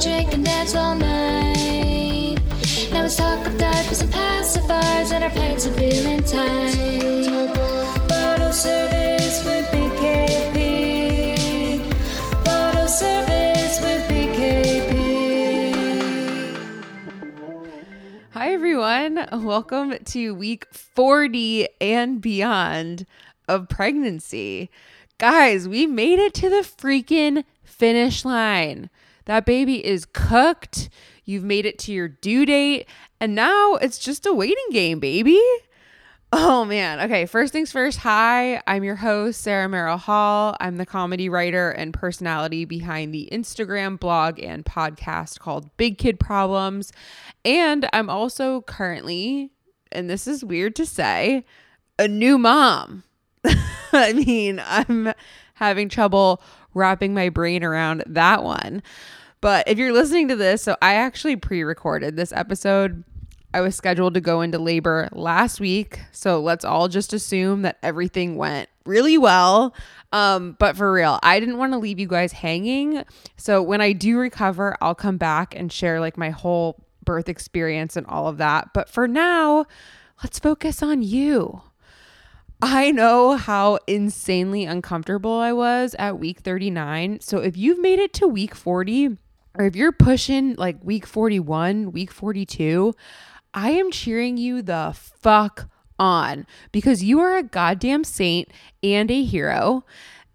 drink and dance all night. Now let's talk of diapers and pacifiers and our paints are feeling tight. Bottle service with BKP. Bottle service with BKP. Hi, everyone. Welcome to week 40 and beyond of pregnancy. Guys, we made it to the freaking finish line. That baby is cooked. You've made it to your due date. And now it's just a waiting game, baby. Oh man. Okay, first things first. Hi, I'm your host, Sarah Merrill Hall. I'm the comedy writer and personality behind the Instagram blog and podcast called Big Kid Problems. And I'm also currently, and this is weird to say, a new mom. I mean, I'm having trouble wrapping my brain around that one. But if you're listening to this, so I actually pre recorded this episode I was scheduled to go into labor last week. So let's all just assume that everything went really well. Um, but for real, I didn't want to leave you guys hanging. So when I do recover, I'll come back and share like my whole birth experience and all of that. But for now, let's focus on you. I know how insanely uncomfortable I was at week 39. So if you've made it to week 40, or if you're pushing like week 41, week 42, I am cheering you the fuck on because you are a goddamn saint and a hero.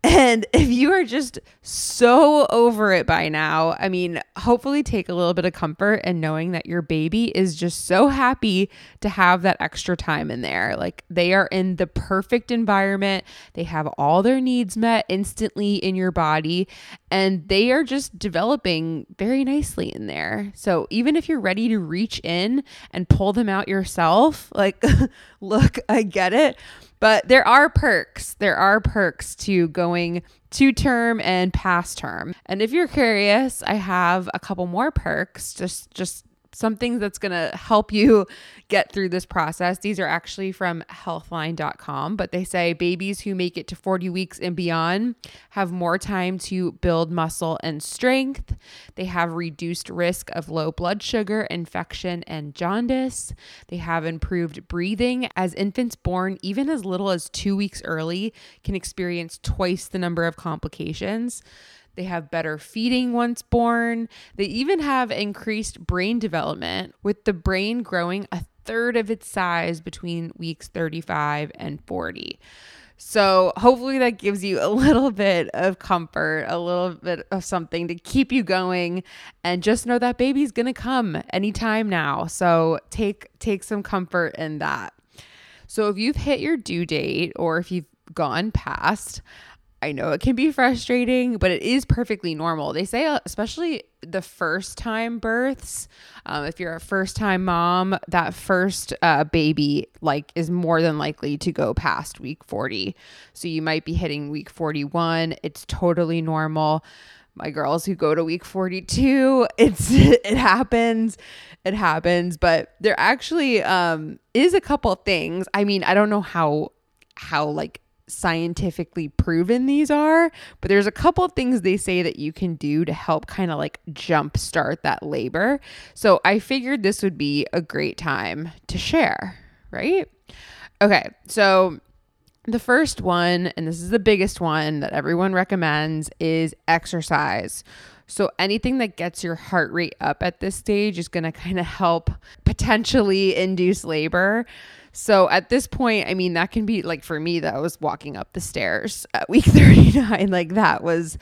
And if you are just so over it by now, I mean, hopefully take a little bit of comfort in knowing that your baby is just so happy to have that extra time in there. Like they are in the perfect environment, they have all their needs met instantly in your body, and they are just developing very nicely in there. So even if you're ready to reach in and pull them out yourself, like, look, I get it but there are perks. There are perks to going to term and past term. And if you're curious, I have a couple more perks just just something that's going to help you get through this process. These are actually from healthline.com, but they say babies who make it to 40 weeks and beyond have more time to build muscle and strength. They have reduced risk of low blood sugar, infection, and jaundice. They have improved breathing as infants born even as little as 2 weeks early can experience twice the number of complications. They have better feeding once born. They even have increased brain development, with the brain growing a third of its size between weeks 35 and 40. So, hopefully, that gives you a little bit of comfort, a little bit of something to keep you going, and just know that baby's gonna come anytime now. So, take take some comfort in that. So, if you've hit your due date or if you've gone past, I know it can be frustrating, but it is perfectly normal. They say, uh, especially the first time births, um, if you're a first time mom, that first uh, baby like is more than likely to go past week 40. So you might be hitting week 41. It's totally normal. My girls who go to week 42, it's it happens. It happens, but there actually um, is a couple things. I mean, I don't know how how like scientifically proven these are, but there's a couple of things they say that you can do to help kind of like jumpstart that labor. So I figured this would be a great time to share, right? Okay, so the first one, and this is the biggest one that everyone recommends, is exercise. So anything that gets your heart rate up at this stage is going to kind of help potentially induce labor. So at this point, I mean, that can be like for me, that was walking up the stairs at week 39. Like that was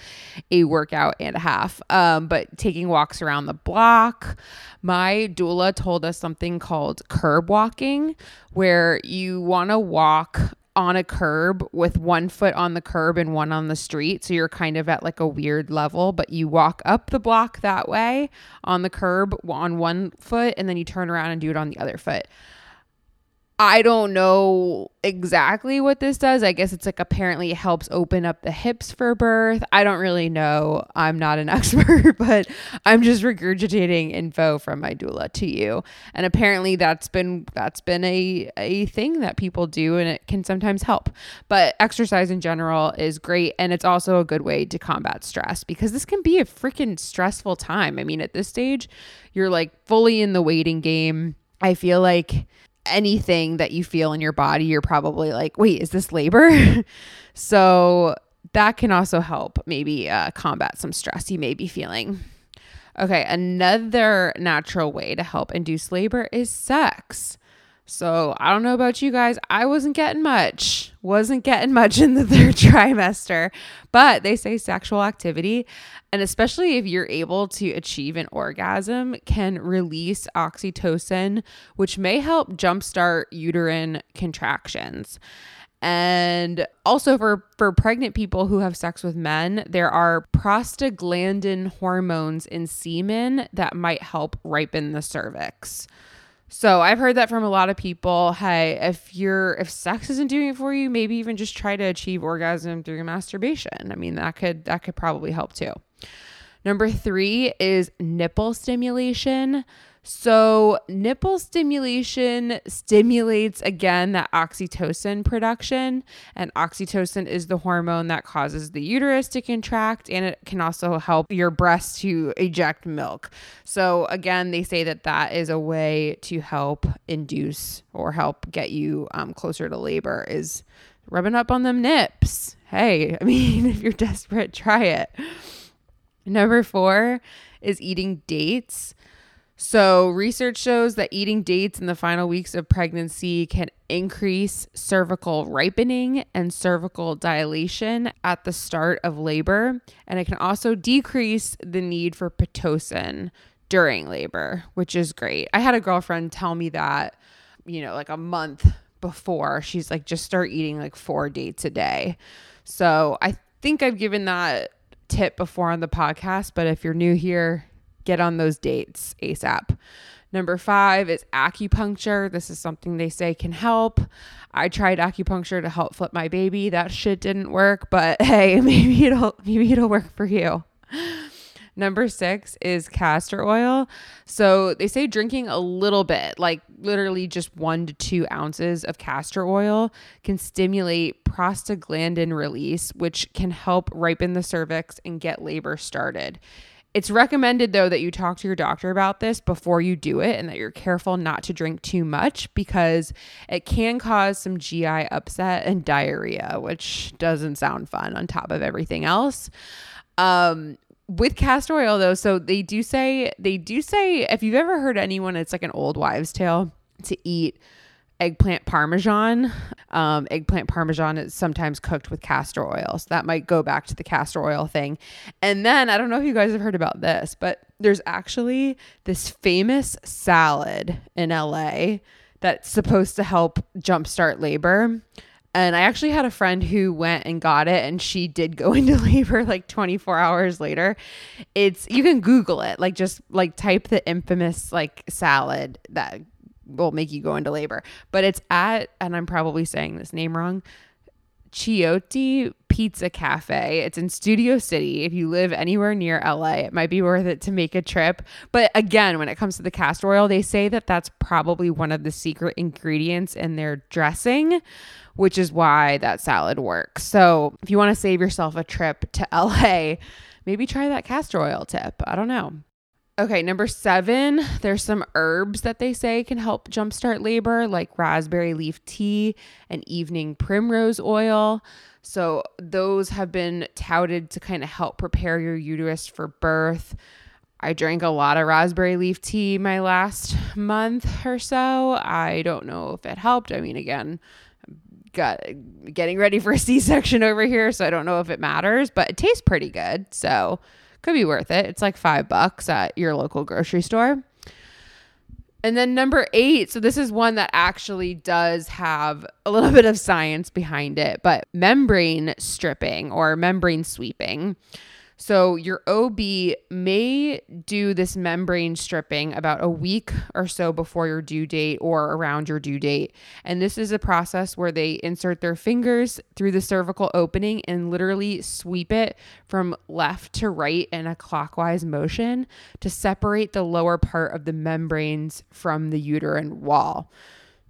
a workout and a half. Um, but taking walks around the block, my doula told us something called curb walking, where you want to walk on a curb with one foot on the curb and one on the street. So you're kind of at like a weird level, but you walk up the block that way on the curb on one foot and then you turn around and do it on the other foot. I don't know exactly what this does. I guess it's like apparently it helps open up the hips for birth. I don't really know. I'm not an expert, but I'm just regurgitating info from my doula to you. And apparently that's been that's been a a thing that people do and it can sometimes help. But exercise in general is great and it's also a good way to combat stress because this can be a freaking stressful time. I mean, at this stage, you're like fully in the waiting game. I feel like anything that you feel in your body, you're probably like, wait, is this labor? so that can also help maybe uh, combat some stress you may be feeling. Okay, another natural way to help induce labor is sex. So I don't know about you guys. I wasn't getting much, wasn't getting much in the third trimester, but they say sexual activity, and especially if you're able to achieve an orgasm, can release oxytocin, which may help jumpstart uterine contractions. And also for for pregnant people who have sex with men, there are prostaglandin hormones in semen that might help ripen the cervix. So I've heard that from a lot of people. Hey, if you're if sex isn't doing it for you, maybe even just try to achieve orgasm through masturbation. I mean, that could that could probably help too. Number 3 is nipple stimulation. So, nipple stimulation stimulates again that oxytocin production, and oxytocin is the hormone that causes the uterus to contract and it can also help your breast to eject milk. So, again, they say that that is a way to help induce or help get you um, closer to labor is rubbing up on them nips. Hey, I mean, if you're desperate, try it. Number four is eating dates. So, research shows that eating dates in the final weeks of pregnancy can increase cervical ripening and cervical dilation at the start of labor. And it can also decrease the need for Pitocin during labor, which is great. I had a girlfriend tell me that, you know, like a month before. She's like, just start eating like four dates a day. So, I think I've given that tip before on the podcast, but if you're new here, get on those dates ASAP. Number five is acupuncture. This is something they say can help. I tried acupuncture to help flip my baby. That shit didn't work, but hey, maybe it'll maybe it'll work for you. Number six is castor oil. So they say drinking a little bit, like literally just one to two ounces of castor oil, can stimulate prostaglandin release, which can help ripen the cervix and get labor started. It's recommended though that you talk to your doctor about this before you do it and that you're careful not to drink too much because it can cause some GI upset and diarrhea, which doesn't sound fun on top of everything else. Um, with castor oil though, so they do say they do say if you've ever heard anyone, it's like an old wives' tale to eat eggplant parmesan. Um, eggplant parmesan is sometimes cooked with castor oil. So that might go back to the castor oil thing. And then I don't know if you guys have heard about this, but there's actually this famous salad in LA that's supposed to help jumpstart labor. And I actually had a friend who went and got it and she did go into labor like 24 hours later. It's you can google it. Like just like type the infamous like salad that will make you go into labor. But it's at, and I'm probably saying this name wrong, Chiotti Pizza Cafe. It's in Studio City. If you live anywhere near LA, it might be worth it to make a trip. But again, when it comes to the castor oil, they say that that's probably one of the secret ingredients in their dressing, which is why that salad works. So if you want to save yourself a trip to LA, maybe try that castor oil tip. I don't know. Okay, number seven, there's some herbs that they say can help jumpstart labor, like raspberry leaf tea and evening primrose oil. So, those have been touted to kind of help prepare your uterus for birth. I drank a lot of raspberry leaf tea my last month or so. I don't know if it helped. I mean, again, got getting ready for a C-section over here, so I don't know if it matters, but it tastes pretty good. So, could be worth it. It's like five bucks at your local grocery store. And then number eight, so this is one that actually does have a little bit of science behind it, but membrane stripping or membrane sweeping. So, your OB may do this membrane stripping about a week or so before your due date or around your due date. And this is a process where they insert their fingers through the cervical opening and literally sweep it from left to right in a clockwise motion to separate the lower part of the membranes from the uterine wall.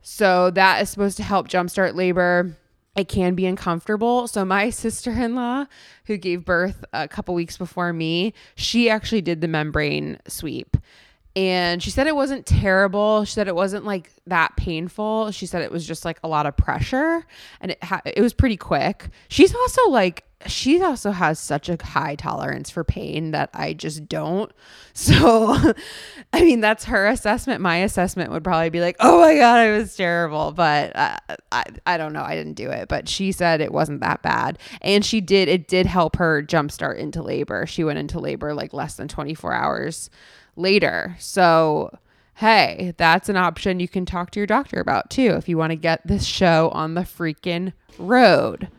So, that is supposed to help jumpstart labor it can be uncomfortable. So my sister-in-law who gave birth a couple weeks before me, she actually did the membrane sweep. And she said it wasn't terrible. She said it wasn't like that painful. She said it was just like a lot of pressure and it ha- it was pretty quick. She's also like she also has such a high tolerance for pain that I just don't. So, I mean, that's her assessment. My assessment would probably be like, oh my God, it was terrible. But uh, I, I don't know. I didn't do it. But she said it wasn't that bad. And she did, it did help her jumpstart into labor. She went into labor like less than 24 hours later. So, hey, that's an option you can talk to your doctor about too if you want to get this show on the freaking road.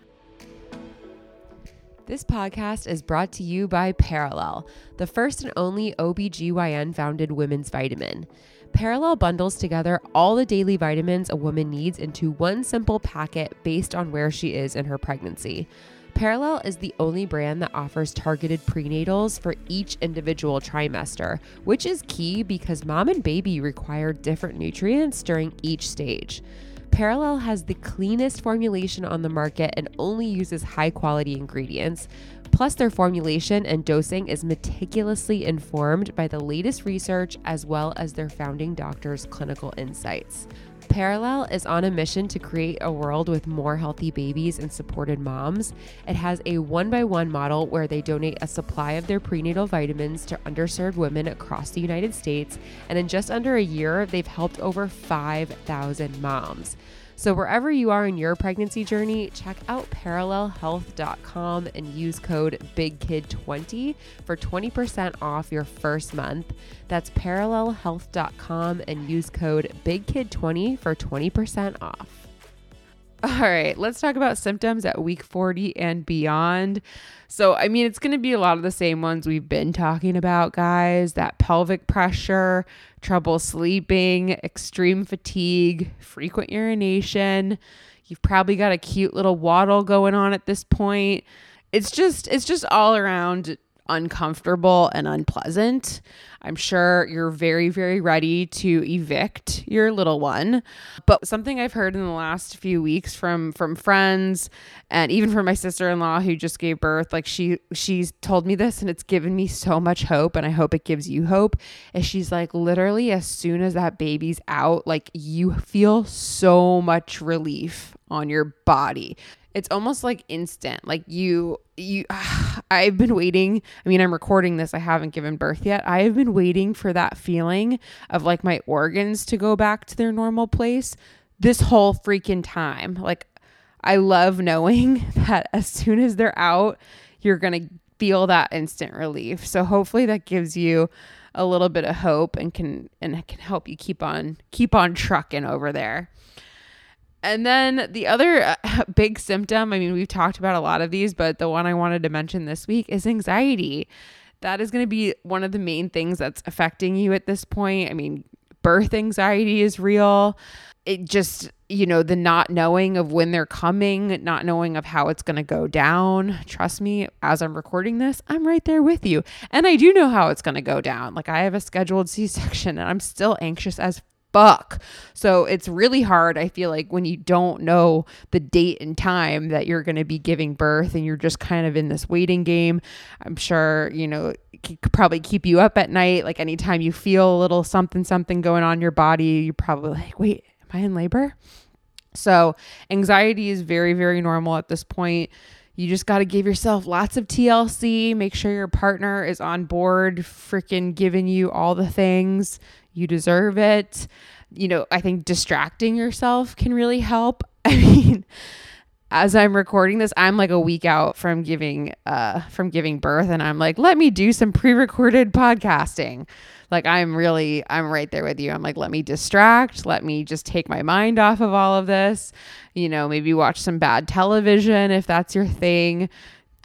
This podcast is brought to you by Perelel, the first and only OBGYN founded women's vitamin. Perelel bundles together all the daily vitamins a woman needs into one simple packet based on where she is in her pregnancy. Perelel is the only brand that offers targeted prenatals for each individual trimester, which is key because mom and baby require different nutrients during each stage. Perelel has the cleanest formulation on the market and only uses high quality ingredients. Plus, their formulation and dosing is meticulously informed by the latest research as well as their founding doctor's clinical insights. Perelel is on a mission to create a world with more healthy babies and supported moms. It has a one by one model where they donate a supply of their prenatal vitamins to underserved women across the United States. And in just under a year, they've helped over 5,000 moms. So, wherever you are in your pregnancy journey, check out perelelhealth.com and use code BIGKID20 for 20% off your first month. That's perelelhealth.com and use code BIGKID20 for 20% off. All right, let's talk about symptoms at week 40 and beyond. So, I mean, it's going to be a lot of the same ones we've been talking about, guys that pelvic pressure, trouble sleeping, extreme fatigue, frequent urination. You've probably got a cute little waddle going on at this point. It's just, it's just all around uncomfortable and unpleasant. I'm sure you're very, very ready to evict your little one. But something I've heard in the last few weeks from from friends and even from my sister-in-law who just gave birth, like she she's told me this and it's given me so much hope and I hope it gives you hope. Is she's like literally as soon as that baby's out, like you feel so much relief on your body it's almost like instant like you you ah, i've been waiting i mean i'm recording this i haven't given birth yet. I have been waiting for that feeling of like my organs to go back to their normal place this whole freaking time. Like i love knowing that as soon as they're out you're gonna feel that instant relief. So hopefully that gives you a little bit of hope and can and can help you keep on keep on trucking over there and then the other uh, big symptom, I mean, we've talked about a lot of these, but the one I wanted to mention this week is anxiety. That is going to be one of the main things that's affecting you at this point. I mean, birth anxiety is real. It just, you know, the not knowing of when they're coming, not knowing of how it's going to go down. Trust me, as I'm recording this, I'm right there with you. And I do know how it's going to go down. Like, I have a scheduled C section and I'm still anxious as fuck. So it's really hard, I feel like, when you don't know the date and time that you're going to be giving birth and you're just kind of in this waiting game. I'm sure, you know, it could probably keep you up at night. Like anytime you feel a little something, something going on in your body, you're probably like, wait, am I in labor? So anxiety is very, very normal at this point. You just got to give yourself lots of TLC. Make sure your partner is on board, freaking giving you all the things. You deserve it. You know, I think distracting yourself can really help. I mean, as I'm recording this, I'm like a week out from giving uh from giving birth and I'm like, let me do some pre-recorded podcasting. Like I'm really I'm right there with you. I'm like, let me distract, let me just take my mind off of all of this. You know, maybe watch some bad television if that's your thing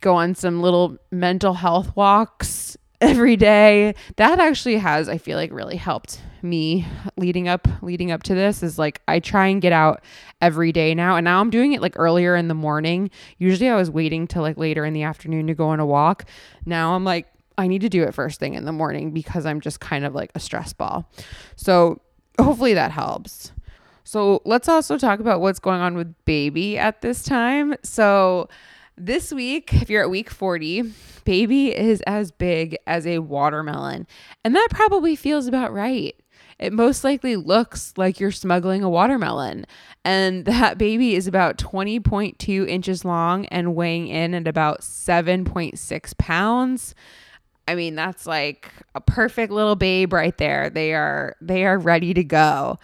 go on some little mental health walks every day. That actually has I feel like really helped me leading up leading up to this is like I try and get out every day now and now I'm doing it like earlier in the morning. Usually I was waiting till like later in the afternoon to go on a walk. Now I'm like I need to do it first thing in the morning because I'm just kind of like a stress ball. So hopefully that helps. So let's also talk about what's going on with baby at this time. So this week, if you're at week 40, baby is as big as a watermelon. And that probably feels about right. It most likely looks like you're smuggling a watermelon. And that baby is about 20.2 inches long and weighing in at about 7.6 pounds. I mean, that's like a perfect little babe right there. They are they are ready to go.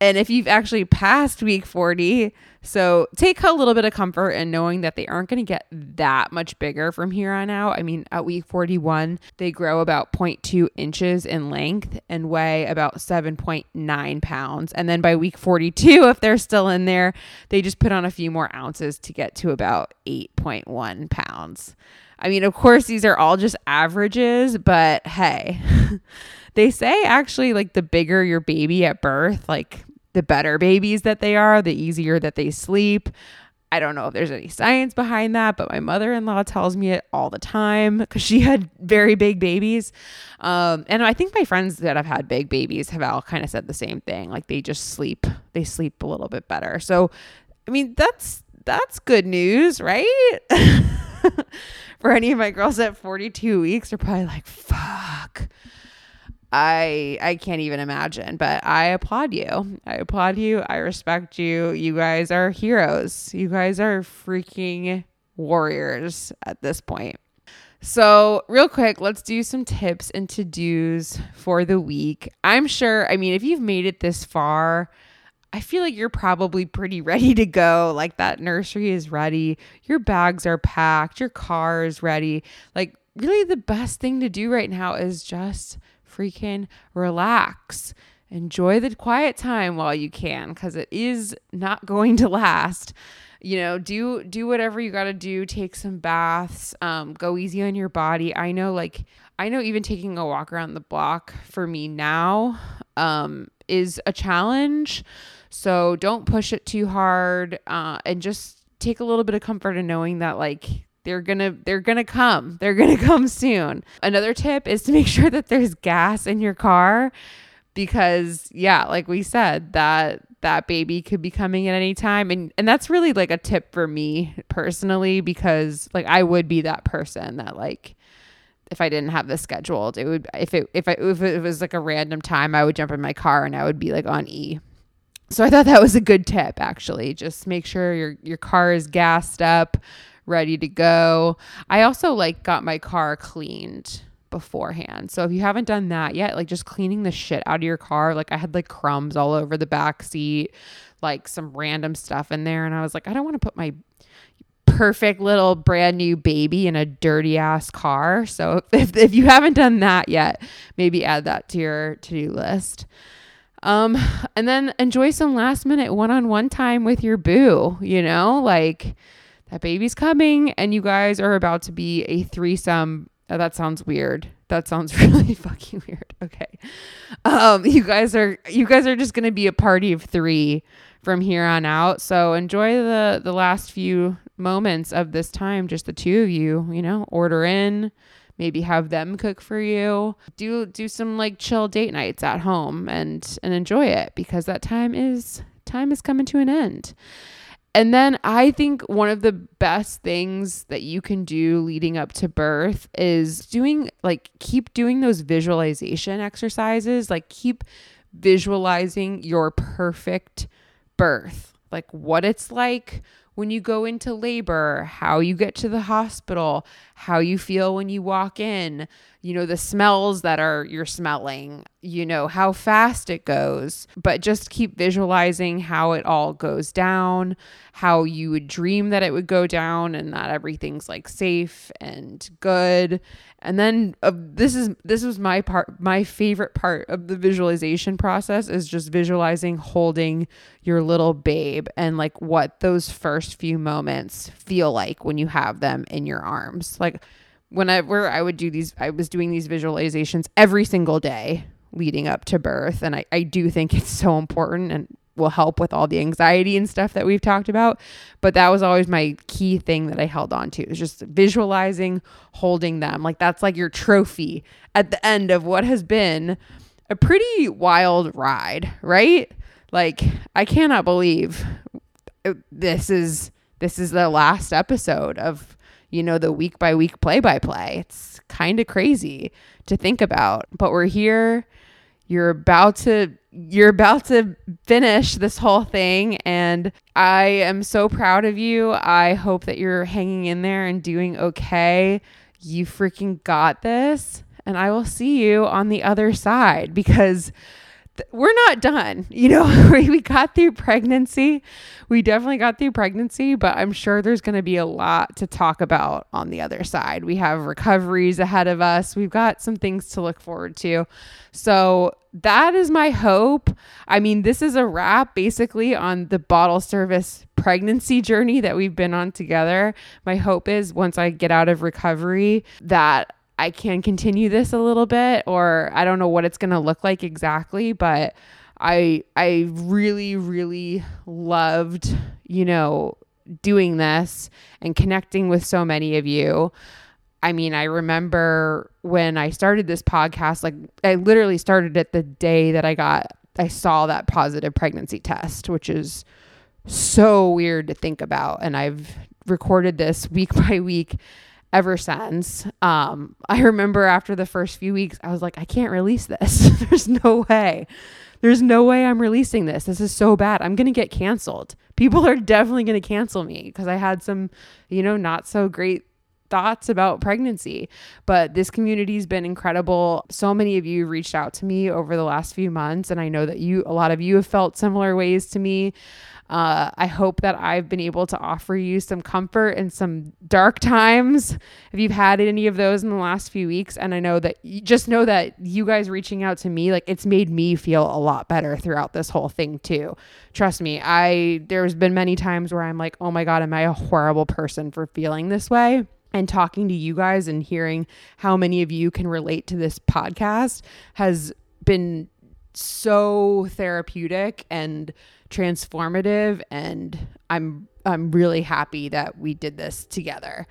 And if you've actually passed week 40, so take a little bit of comfort in knowing that they aren't going to get that much bigger from here on out. I mean, at week 41, they grow about 0.2 inches in length and weigh about 7.9 pounds. And then by week 42, if they're still in there, they just put on a few more ounces to get to about 8.1 pounds. I mean, of course, these are all just averages, but hey, they say actually, like the bigger your baby at birth, like the better babies that they are, the easier that they sleep. I don't know if there's any science behind that, but my mother in law tells me it all the time because she had very big babies. Um, and I think my friends that have had big babies have all kind of said the same thing. Like they just sleep, they sleep a little bit better. So, I mean, that's that's good news, right? For any of my girls at 42 weeks, are probably like, fuck I I can't even imagine, but I applaud you. I applaud you. I respect you. You guys are heroes. You guys are freaking warriors at this point. So, real quick, let's do some tips and to dos for the week. I'm sure, I mean, if you've made it this far, I feel like you're probably pretty ready to go. Like that nursery is ready, your bags are packed, your car is ready. Like, really, the best thing to do right now is just freaking relax. Enjoy the quiet time while you can because it is not going to last. You know, do do whatever you got to do. Take some baths. Um, go easy on your body. I know, like I know, even taking a walk around the block for me now um, is a challenge. So don't push it too hard, uh, and just take a little bit of comfort in knowing that like they're gonna they're gonna come. They're gonna come soon. Another tip is to make sure that there's gas in your car because yeah like we said that that baby could be coming at any time. And and that's really like a tip for me personally because like I would be that person that like if I didn't have this scheduled it would if it if I if it was like a random time I would jump in my car and I would be like on E. So I thought that was a good tip actually. Just make sure your your car is gassed up ready to go. I also like got my car cleaned beforehand. So if you haven't done that yet, like just cleaning the shit out of your car, like I had like crumbs all over the back seat, like some random stuff in there and I was like I don't want to put my perfect little brand new baby in a dirty ass car. So if if you haven't done that yet, maybe add that to your to-do list. Um and then enjoy some last minute one-on-one time with your boo, you know? Like that baby's coming and you guys are about to be a threesome. Oh, that sounds weird. That sounds really fucking weird. Okay. Um you guys are you guys are just going to be a party of 3 from here on out. So enjoy the the last few moments of this time just the two of you, you know, order in, maybe have them cook for you. Do do some like chill date nights at home and and enjoy it because that time is time is coming to an end. And then I think one of the best things that you can do leading up to birth is doing like keep doing those visualization exercises, like keep visualizing your perfect birth, like what it's like when you go into labor, how you get to the hospital, how you feel when you walk in, you know, the smells that are you're smelling, you know, how fast it goes, but just keep visualizing how it all goes down, how you would dream that it would go down and that everything's like safe and good. And then uh, this is this was my part my favorite part of the visualization process is just visualizing holding your little babe and like what those first few moments feel like when you have them in your arms. Like whenever I would do these, I was doing these visualizations every single day leading up to birth. And I, I do think it's so important and will help with all the anxiety and stuff that we've talked about. But that was always my key thing that I held on to is just visualizing holding them. Like that's like your trophy at the end of what has been a pretty wild ride, right? Like I cannot believe this is this is the last episode of you know, the week by week play by play. It's kind of crazy to think about, but we're here. You're about to you're about to finish this whole thing and I am so proud of you. I hope that you're hanging in there and doing okay. You freaking got this. And I will see you on the other side because we're not done. You know, we got through pregnancy. We definitely got through pregnancy, but I'm sure there's going to be a lot to talk about on the other side. We have recoveries ahead of us. We've got some things to look forward to. So, that is my hope. I mean, this is a wrap basically on the bottle service pregnancy journey that we've been on together. My hope is once I get out of recovery that I can continue this a little bit or I don't know what it's going to look like exactly, but I I really really loved, you know, doing this and connecting with so many of you. I mean, I remember when I started this podcast, like I literally started it the day that I got I saw that positive pregnancy test, which is so weird to think about and I've recorded this week by week ever since. Um, I remember after the first few weeks, I was like, I can't release this. There's no way. There's no way I'm releasing this. This is so bad. I'm going to get canceled. People are definitely going to cancel me because I had some, you know, not so great thoughts about pregnancy. But this community's been incredible. So many of you reached out to me over the last few months, and I know that you, a lot of you have felt similar ways to me. Uh, I hope that I've been able to offer you some comfort in some dark times. If you've had any of those in the last few weeks, and I know that you just know that you guys reaching out to me, like it's made me feel a lot better throughout this whole thing too. Trust me, I there's been many times where I'm like, oh my god, am I a horrible person for feeling this way? and talking to you guys and hearing how many of you can relate to this podcast has been so therapeutic and transformative and I'm I'm really happy that we did this together.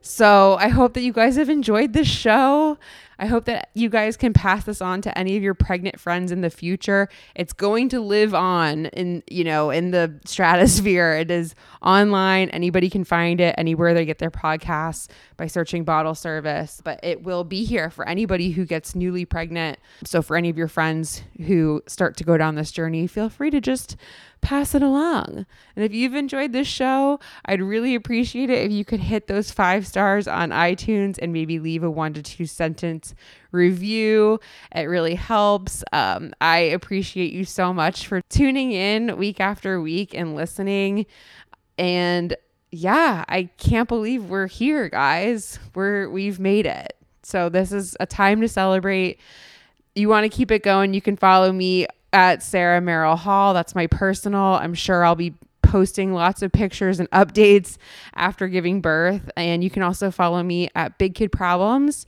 So I hope that you guys have enjoyed this show. I hope that you guys can pass this on to any of your pregnant friends in the future. It's going to live on in, you know, in the stratosphere. It is online. Anybody can find it anywhere they get their podcasts by searching bottle service, but it will be here for anybody who gets newly pregnant. So for any of your friends who start to go down this journey, feel free to just pass it along. And if you've enjoyed this show, I'd really appreciate it if you could hit those five stars on iTunes and maybe leave a one to two sentence review. It really helps. Um, I appreciate you so much for tuning in week after week and listening. And yeah, I can't believe we're here, guys. We're we've made it. So this is a time to celebrate. You want to keep it going, you can follow me at Sarah Merrill Hall. That's my personal. I'm sure I'll be posting lots of pictures and updates after giving birth. And you can also follow me at Big Kid Problems,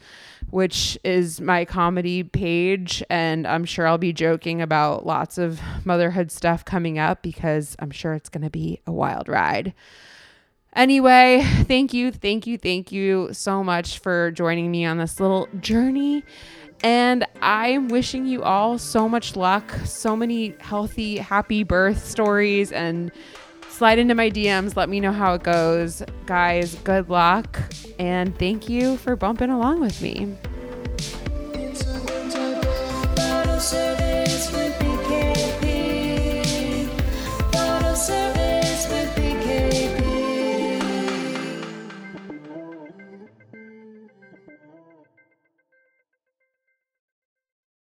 which is my comedy page. And I'm sure I'll be joking about lots of motherhood stuff coming up because I'm sure it's going to be a wild ride. Anyway, thank you, thank you, thank you so much for joining me on this little journey. And I'm wishing you all so much luck, so many healthy, happy birth stories, and slide into my DMs. Let me know how it goes. Guys, good luck. And thank you for bumping along with me.